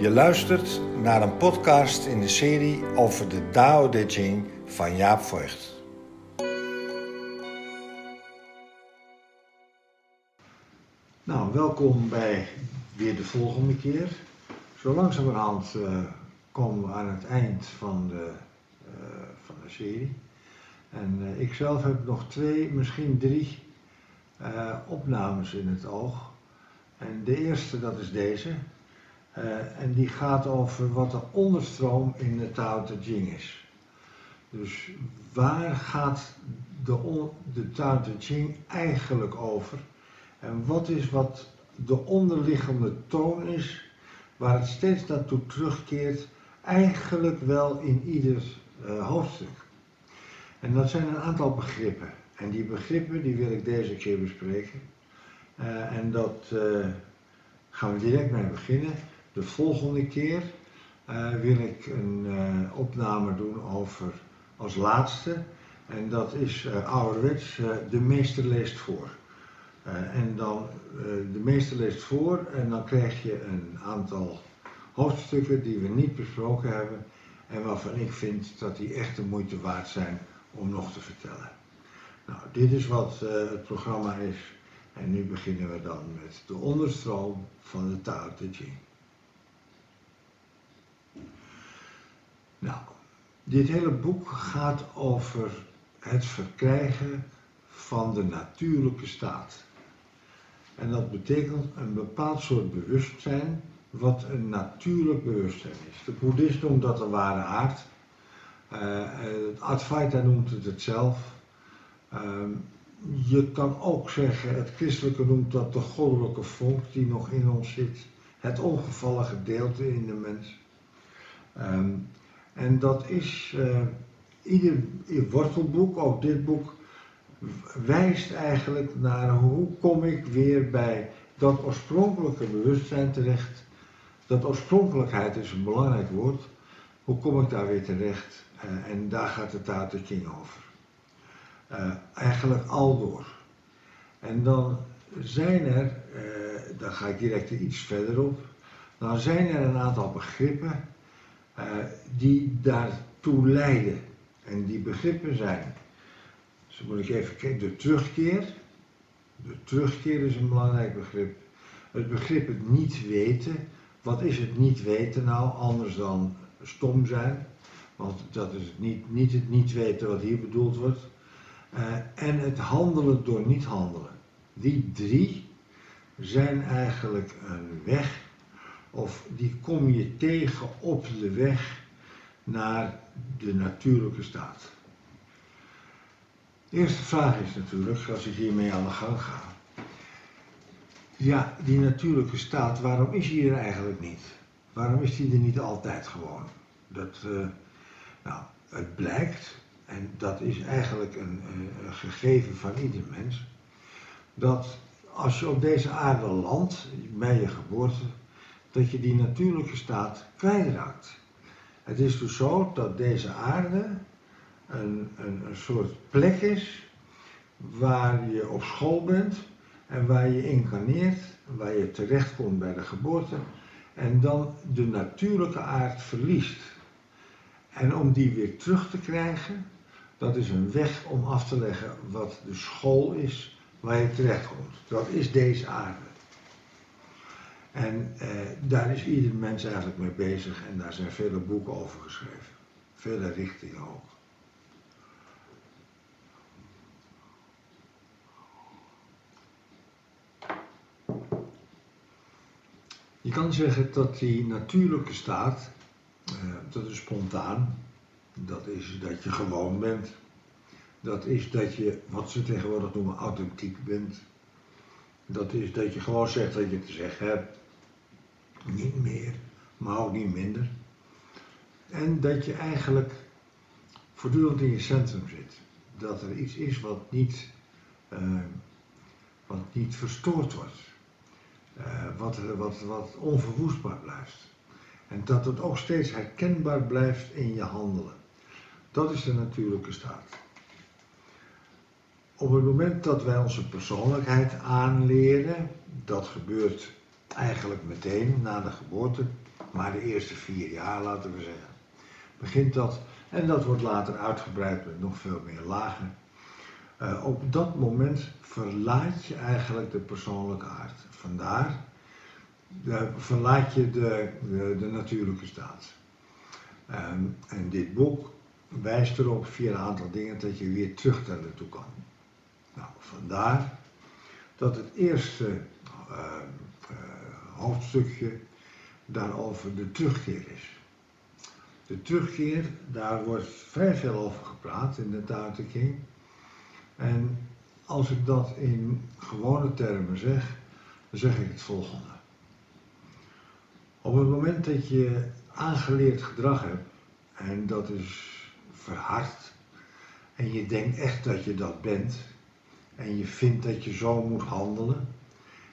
Je luistert naar een podcast in de serie over de Tao Te Ching van Jaap Voigt. Nou, welkom bij weer de volgende keer. Zo langzamerhand uh, komen we aan het eind van de, uh, van de serie. En uh, ik zelf heb nog twee, misschien drie opnames in het oog. En de eerste, dat is deze. Uh, en die gaat over wat de onderstroom in de Tao Te Ching is. Dus waar gaat de, de Tao Te Ching eigenlijk over? En wat is wat de onderliggende toon is, waar het steeds naartoe terugkeert, eigenlijk wel in ieder uh, hoofdstuk. En dat zijn een aantal begrippen. En die begrippen die wil ik deze keer bespreken. Uh, en dat gaan we direct mee beginnen. De volgende keer uh, wil ik een uh, opname doen over als laatste. En dat is uh, ouderwets de meester leest voor. en dan de meester leest voor en dan krijg je een aantal hoofdstukken die we niet besproken hebben. En waarvan ik vind dat die echt de moeite waard zijn om nog te vertellen. Nou, dit is wat het programma is. En nu beginnen we dan met de onderstroom van de Tao. Nou, dit hele boek gaat over het verkrijgen van de natuurlijke staat. En dat betekent een bepaald soort bewustzijn, wat een natuurlijk bewustzijn is. De boeddhist noemt dat de ware aard. Uh, het Advaita noemt het het zelf. Uh, je kan ook zeggen, het christelijke noemt dat de goddelijke vonk die nog in ons zit. Het ongevallen gedeelte in de mens. Um, en dat is uh, ieder, wortelboek, ook dit boek, wijst eigenlijk naar hoe kom ik weer bij dat oorspronkelijke bewustzijn terecht. Dat oorspronkelijkheid is een belangrijk woord. Hoe kom ik daar weer terecht? Uh, en daar gaat Tao Te Ching over. Uh, eigenlijk al door. En dan zijn er, daar ga ik direct iets verder op, dan zijn er een aantal begrippen die daartoe leiden. En die begrippen zijn, zo moet ik even kijken, de terugkeer. De terugkeer is een belangrijk begrip. Het begrip het niet weten. Wat is het niet weten nou, anders dan stom zijn? Want dat is niet, niet het niet weten wat hier bedoeld wordt. Uh, en het handelen door niet handelen. Die drie zijn eigenlijk een weg of die kom je tegen op de weg naar de natuurlijke staat. De eerste vraag is natuurlijk, als ik hiermee aan de gang ga. Ja, die natuurlijke staat, waarom is die er eigenlijk niet? Waarom is die er niet altijd gewoon? Dat, uh, nou, het blijkt, en dat is eigenlijk een, een gegeven van ieder mens, dat als je op deze aarde landt, bij je geboorte, dat je die natuurlijke staat kwijtraakt. Het is dus zo dat deze aarde een, een, een soort plek is waar je op school bent en waar je incarneert, waar je terechtkomt bij de geboorte en dan de natuurlijke aard verliest. En om die weer terug te krijgen, dat is een weg om af te leggen wat de school is waar je terechtkomt. Dat is deze aarde. En eh, daar is ieder mens eigenlijk mee bezig en daar zijn vele boeken over geschreven. Vele richtingen ook. Je kan zeggen dat die natuurlijke staat, uh, dat is spontaan, dat is dat je gewoon bent. Dat is dat je, wat ze tegenwoordig noemen, authentiek bent. Dat is dat je gewoon zegt wat je te zeggen hebt. Niet meer, maar ook niet minder. En dat je eigenlijk voortdurend in je centrum zit. Dat er iets is wat niet, uh, wat niet verstoord wordt. Uh, wat, wat, wat onverwoestbaar blijft. En dat het ook steeds herkenbaar blijft in je handelen. Dat is de natuurlijke staat. Op het moment dat wij onze persoonlijkheid aanleren, dat gebeurt eigenlijk meteen na de geboorte, maar de eerste vier jaar laten we zeggen, begint dat, en dat wordt later uitgebreid met nog veel meer lagen. Uh, op dat moment verlaat je eigenlijk de persoonlijke aard. Vandaar verlaat je de, de, natuurlijke staat. Um, en dit boek wijst erop via een aantal dingen dat je weer terug naar naartoe kan. Nou, vandaar dat het eerste uh, hoofdstukje daarover de terugkeer is. De terugkeer, daar wordt vrij veel over gepraat in de Tao. En als ik dat in gewone termen zeg, dan zeg ik het volgende. Op het moment dat je aangeleerd gedrag hebt, en dat is verhard, en je denkt echt dat je dat bent, en je vindt dat je zo moet handelen,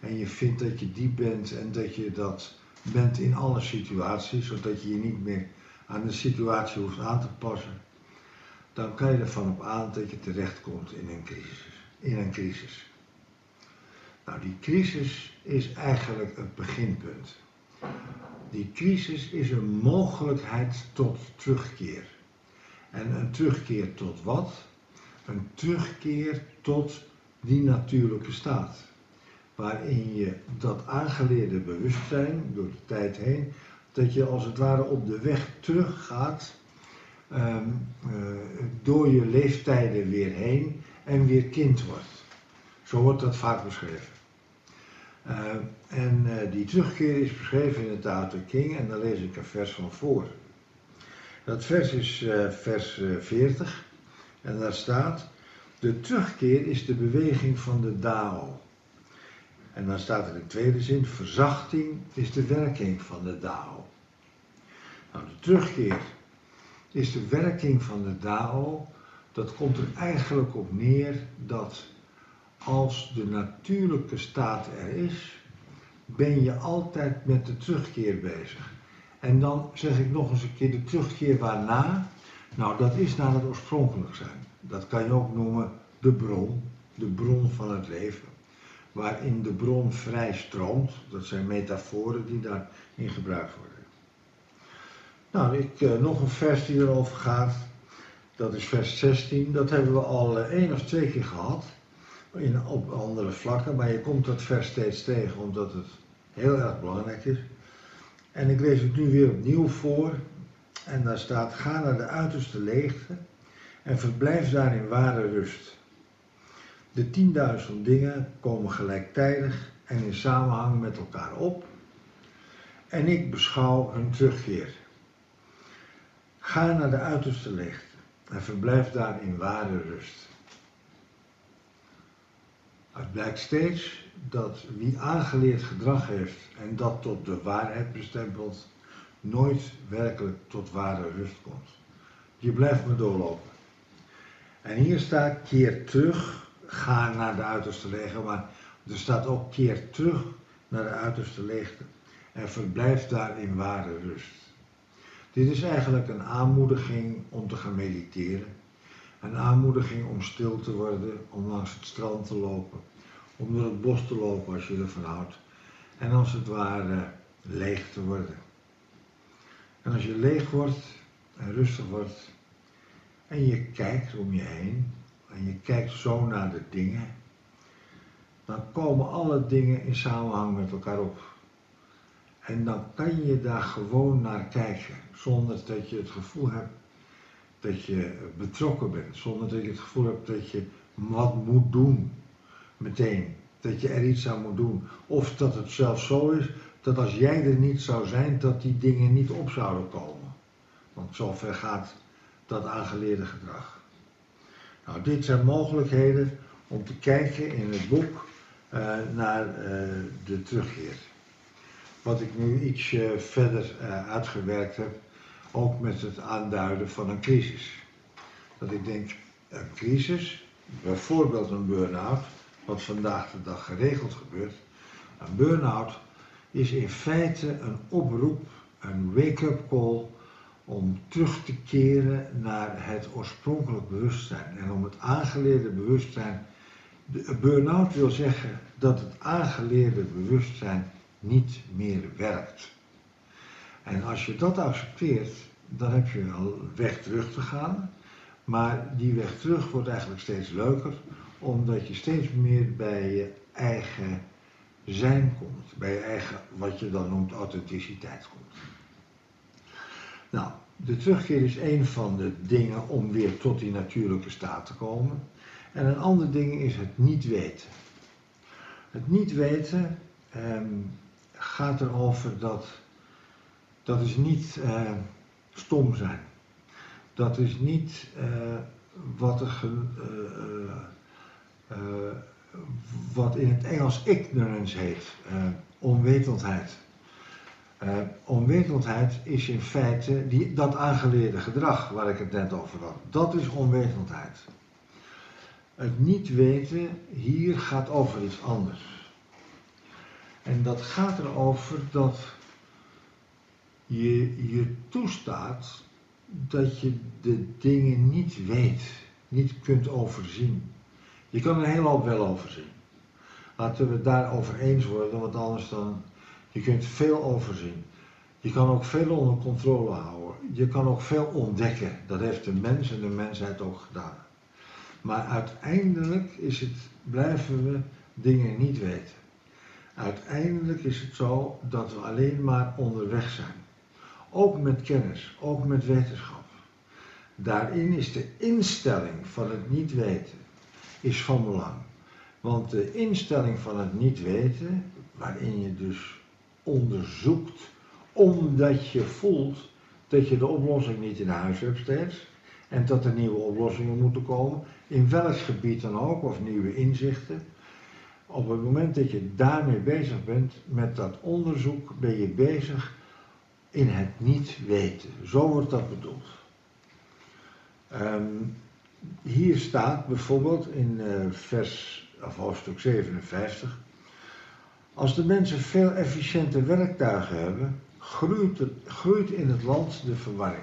en je vindt dat je die bent en dat je dat bent in alle situaties, zodat je je niet meer aan de situatie hoeft aan te passen, dan kan je ervan op aan dat je terechtkomt in een crisis. In een crisis. Nou, die crisis is eigenlijk het beginpunt. Die crisis is een mogelijkheid tot terugkeer. En een terugkeer tot wat? Een terugkeer tot die natuurlijke staat. Waarin je dat aangeleerde bewustzijn door de tijd heen, dat je als het ware op de weg teruggaat um, uh, door je leeftijden weer heen en weer kind wordt. Zo wordt dat vaak beschreven. Uh, en uh, die terugkeer is beschreven in het Tao King en daar lees ik een vers van voor. Dat vers is uh, vers 40 en daar staat: De terugkeer is de beweging van de Dao. En dan staat er in tweede zin: Verzachting is de werking van de Dao. Nou, de terugkeer is de werking van de Dao. Dat komt er eigenlijk op neer dat als de natuurlijke staat er is, ben je altijd met de terugkeer bezig. En dan zeg ik nog eens een keer de terugkeer waarna. Nou, dat is naar het oorspronkelijk zijn. Dat kan je ook noemen de bron, de bron van het leven. Waarin de bron vrij stroomt. Dat zijn metaforen die daarin gebruikt worden. Nou, ik, uh, nog een vers die erover gaat. Dat is vers 16. Dat hebben we al uh, één of twee keer gehad in, op andere vlakken, maar je komt dat vers steeds tegen omdat het heel erg belangrijk is. En ik lees het nu weer opnieuw voor. En daar staat: Ga naar de uiterste leegte en verblijf daar in ware rust. De tienduizend dingen komen gelijktijdig en in samenhang met elkaar op. En ik beschouw hun terugkeer. Ga naar de uiterste leegte en verblijf daar in ware rust. Het blijkt steeds dat wie aangeleerd gedrag heeft en dat tot de waarheid bestempelt, nooit werkelijk tot ware rust komt. Je blijft maar doorlopen. En hier staat keer terug, ga naar de uiterste leegte, maar er staat ook keer terug naar de uiterste leegte en verblijf daar in ware rust. Dit is eigenlijk een aanmoediging om te gaan mediteren een aanmoediging om stil te worden, om langs het strand te lopen, om door het bos te lopen als je ervan houdt. En als het ware leeg te worden. En als je leeg wordt en rustig wordt en je kijkt om je heen en je kijkt zo naar de dingen, dan komen alle dingen in samenhang met elkaar op. En dan kan je daar gewoon naar kijken, zonder dat je het gevoel hebt dat je betrokken bent, zonder dat je het gevoel hebt dat je wat moet doen meteen. Dat je er iets aan moet doen. Of dat het zelfs zo is dat als jij er niet zou zijn, dat die dingen niet op zouden komen. Want zover gaat dat aangeleerde gedrag. Nou, dit zijn mogelijkheden om te kijken in het boek uh, naar uh, de terugkeer. Wat ik nu iets verder uitgewerkt heb, ook met het aanduiden van een crisis. Dat ik denk, een crisis, bijvoorbeeld een burn-out, wat vandaag de dag geregeld gebeurt. Een burn-out is in feite een oproep, een wake-up call om terug te keren naar het oorspronkelijk bewustzijn en om het aangeleerde bewustzijn. Burn-out wil zeggen dat het aangeleerde bewustzijn niet meer werkt. En als je dat accepteert, dan heb je wel weg terug te gaan. Maar die weg terug wordt eigenlijk steeds leuker, omdat je steeds meer bij je eigen zijn komt. Bij je eigen, wat je dan noemt, authenticiteit komt. Nou, de terugkeer is een van de dingen om weer tot die natuurlijke staat te komen. En een ander ding is het niet weten. Het niet weten eh, gaat erover dat dat is niet uh, stom zijn. Dat is niet uh, wat, er, uh, wat in het Engels ignorance heet, onwetendheid. Onwetendheid is in feite die, dat aangeleerde gedrag waar ik het net over had. Dat is onwetendheid. Het niet weten hier gaat over iets anders. En dat gaat erover dat je je toestaat dat je de dingen niet weet, niet kunt overzien. Je kan een hele hoop wel overzien. Laten we het daarover eens worden, want anders dan, je kunt veel overzien. Je kan ook veel onder controle houden. Je kan ook veel ontdekken. Dat heeft de mens en de mensheid ook gedaan. Maar uiteindelijk is het, blijven we dingen niet weten. Uiteindelijk is het zo dat we alleen maar onderweg zijn. Ook met kennis, ook met wetenschap. Daarin is de instelling van het niet weten is van belang. Want de instelling van het niet weten, waarin je dus onderzoekt, omdat je voelt dat je de oplossing niet in huis hebt steeds, en dat er nieuwe oplossingen moeten komen, in welk gebied dan ook, of nieuwe inzichten. Op het moment dat je daarmee bezig bent, met dat onderzoek, ben je bezig in het niet weten. Zo wordt dat bedoeld. Um, hier staat bijvoorbeeld in uh, vers, of hoofdstuk 57. Als de mensen veel efficiënte werktuigen hebben, groeit, groeit in het land de verwarring.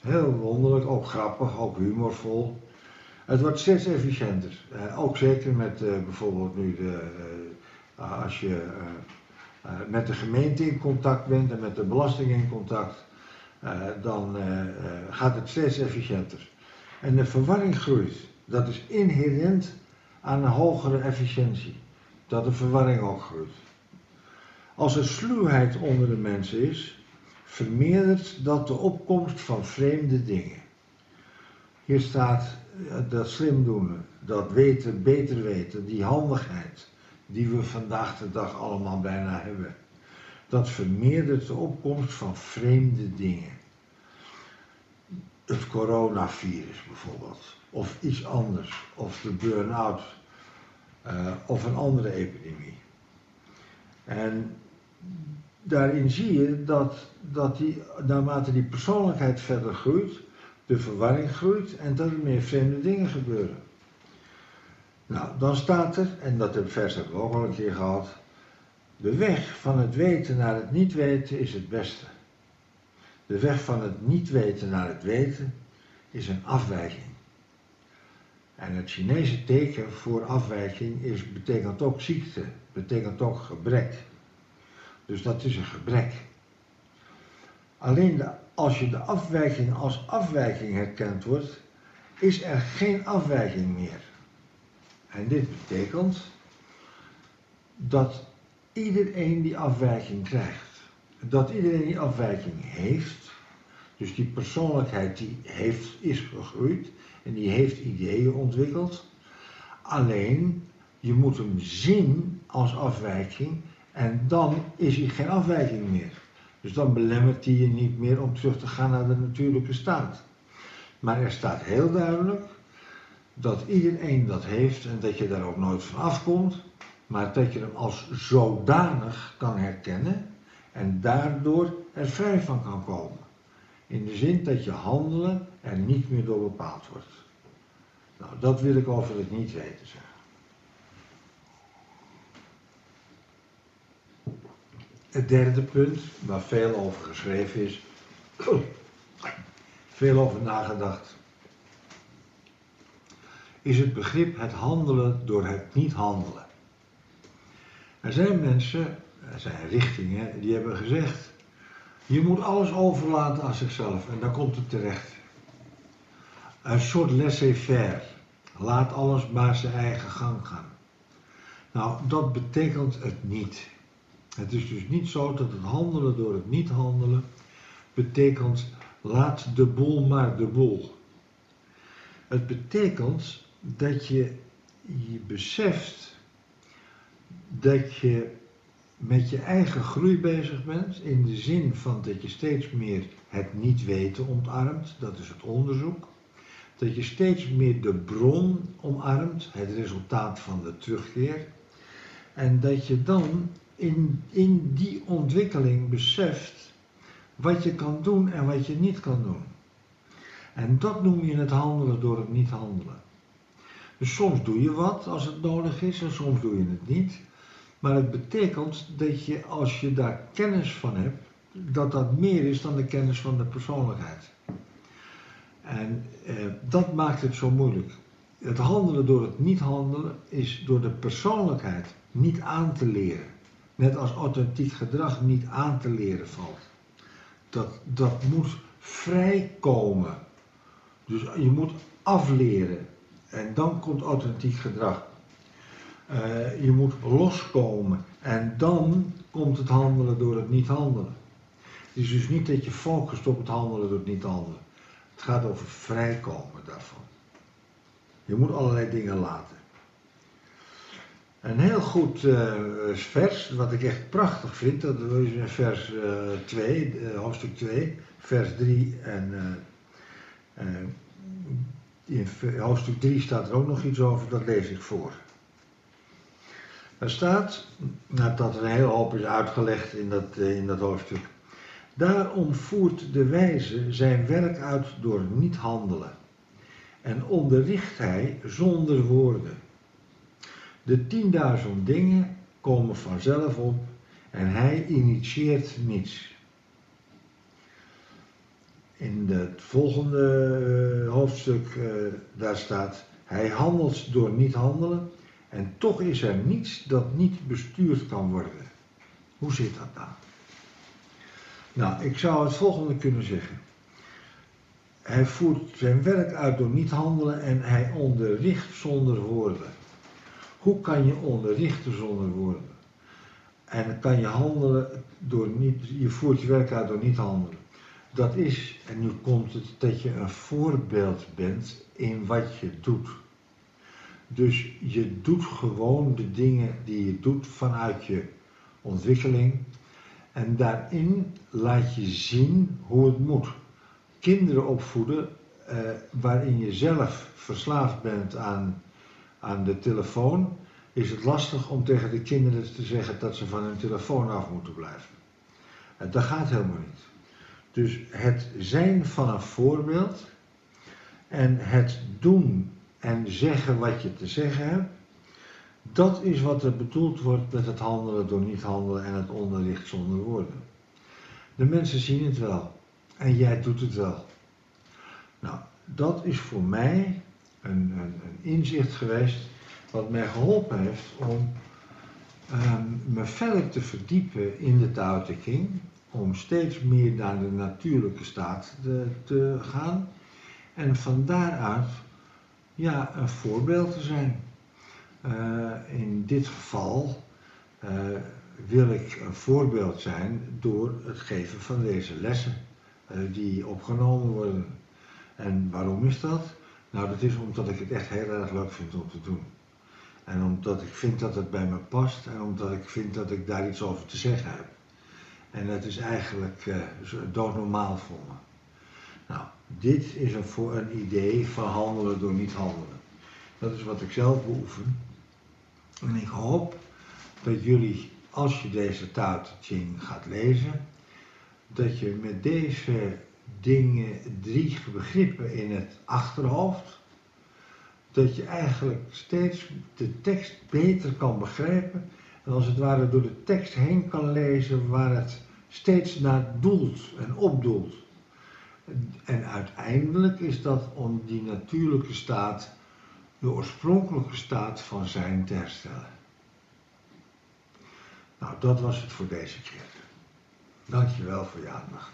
Heel wonderlijk, ook grappig, ook humorvol. Het wordt steeds efficiënter. Uh, ook zeker met uh, bijvoorbeeld nu de, als je uh, met de gemeente in contact bent en met de belasting in contact, dan gaat het steeds efficiënter. En de verwarring groeit. Dat is inherent aan een hogere efficiëntie. Dat de verwarring ook groeit. Als er sluwheid onder de mensen is, vermeerdert dat de opkomst van vreemde dingen. Hier staat dat slim doen, dat weten, beter weten, die handigheid die we vandaag de dag allemaal bijna hebben. Dat vermeerdert de opkomst van vreemde dingen. Het coronavirus bijvoorbeeld, of iets anders, of de burn-out, uh, of een andere epidemie. En daarin zie je dat, dat die, naarmate die persoonlijkheid verder groeit, de verwarring groeit en dat er meer vreemde dingen gebeuren. Nou, dan staat er, en dat vers hebben we ook al een keer gehad, de weg van het weten naar het niet weten is het beste. De weg van het niet weten naar het weten is een afwijking. En het Chinese teken voor afwijking is, betekent ook ziekte, betekent ook gebrek. Dus dat is een gebrek. Alleen als je de afwijking als afwijking herkend wordt, is er geen afwijking meer. En dit betekent dat iedereen die afwijking krijgt. Dat iedereen die afwijking heeft. Dus die persoonlijkheid die heeft, is gegroeid en die heeft ideeën ontwikkeld. Alleen, je moet hem zien als afwijking en dan is hij geen afwijking meer. Dus dan belemmert hij je niet meer om terug te gaan naar de natuurlijke staat. Maar er staat heel duidelijk dat iedereen dat heeft en dat je daar ook nooit van afkomt, maar dat je hem als zodanig kan herkennen en daardoor er vrij van kan komen. In de zin dat je handelen er niet meer door bepaald wordt. Nou, dat wil ik over het niet weten zeggen. Het derde punt, waar veel over geschreven is, veel over nagedacht, is het begrip het handelen door het niet handelen. Er zijn mensen, er zijn richtingen, die hebben gezegd, Je moet alles overlaten aan zichzelf en daar komt het terecht. Een soort laissez-faire. Laat alles maar zijn eigen gang gaan. Nou, dat betekent het niet. Het is dus niet zo dat het handelen door het niet handelen betekent laat de boel maar de boel. Het betekent dat je je beseft dat je met je eigen groei bezig bent, in de zin van dat je steeds meer het niet weten omarmt, dat is het onderzoek. Dat je steeds meer de bron omarmt, het resultaat van de terugkeer. En dat je dan in, in die ontwikkeling beseft wat je kan doen en wat je niet kan doen. En dat noem je het handelen door het niet handelen. Dus soms doe je wat als het nodig is en soms doe je het niet. Maar het betekent dat je als je daar kennis van hebt, dat dat meer is dan de kennis van de persoonlijkheid. En eh, dat maakt het zo moeilijk. Het handelen door het niet handelen is door de persoonlijkheid niet aan te leren. Net als authentiek gedrag niet aan te leren valt. Dat, dat moet vrijkomen. Dus je moet afleren. En dan komt authentiek gedrag. Uh, je moet loskomen. En dan komt het handelen door het niet handelen. Het is dus niet dat je focust op het handelen door het niet handelen. Het gaat over vrijkomen daarvan. Je moet allerlei dingen laten. Een heel goed uh, vers, wat ik echt prachtig vind, dat is in vers uh, 2, uh, hoofdstuk 2, vers 3 en in hoofdstuk 3 staat er ook nog iets over, dat lees ik voor. Er staat, nadat een hele hoop is uitgelegd in dat, eh, in dat hoofdstuk, daarom voert de wijze zijn werk uit door niet handelen en onderricht hij zonder woorden. De tienduizend dingen komen vanzelf op en hij initieert niets. In het volgende eh, hoofdstuk, uh, daar staat, hij handelt door niet handelen en toch is er niets dat niet bestuurd kan worden. Hoe zit dat nou? Nou, ik zou het volgende kunnen zeggen. Hij voert zijn werk uit door niet handelen en hij onderricht zonder woorden. Hoe kan je onderrichten zonder woorden? En kan je handelen door niet, je voert je werk uit door niet handelen. Dat is, en nu komt het, dat je een voorbeeld bent in wat je doet. Dus je doet gewoon de dingen die je doet vanuit je ontwikkeling. En daarin laat je zien hoe het moet. Kinderen opvoeden eh, waarin je zelf verslaafd bent aan, aan de telefoon, is het lastig om tegen de kinderen te zeggen dat ze van hun telefoon af moeten blijven. En dat gaat helemaal niet. Dus het zijn van een voorbeeld en het doen en zeggen wat je te zeggen hebt, dat is wat er bedoeld wordt met het handelen door niet handelen en het onderricht zonder woorden. De mensen zien het wel en jij doet het wel. Nou, dat is voor mij een, een, een inzicht geweest wat mij geholpen heeft om um, me verder te verdiepen in de Tao Te om steeds meer naar de natuurlijke staat te, te gaan en van daaruit ja, een voorbeeld te zijn. Uh, in dit geval uh, wil ik een voorbeeld zijn door het geven van deze lessen uh, die opgenomen worden. En waarom is dat? Nou, dat is omdat ik het echt heel erg leuk vind om te doen. En omdat ik vind dat het bij me past en omdat ik vind dat ik daar iets over te zeggen heb. En dat is eigenlijk doodnormaal voor me. Nou, dit is een, voor een idee van handelen door niet handelen. Dat is wat ik zelf beoefen. En ik hoop dat jullie, als je deze Tao Ching gaat lezen, dat je met deze dingen, drie begrippen in het achterhoofd, dat je eigenlijk steeds de tekst beter kan begrijpen en als het ware door de tekst heen kan lezen waar het steeds naar doelt en opdoelt. En uiteindelijk is dat om die natuurlijke staat, de oorspronkelijke staat van zijn te herstellen. Nou, dat was het voor deze keer. Dankjewel voor je aandacht.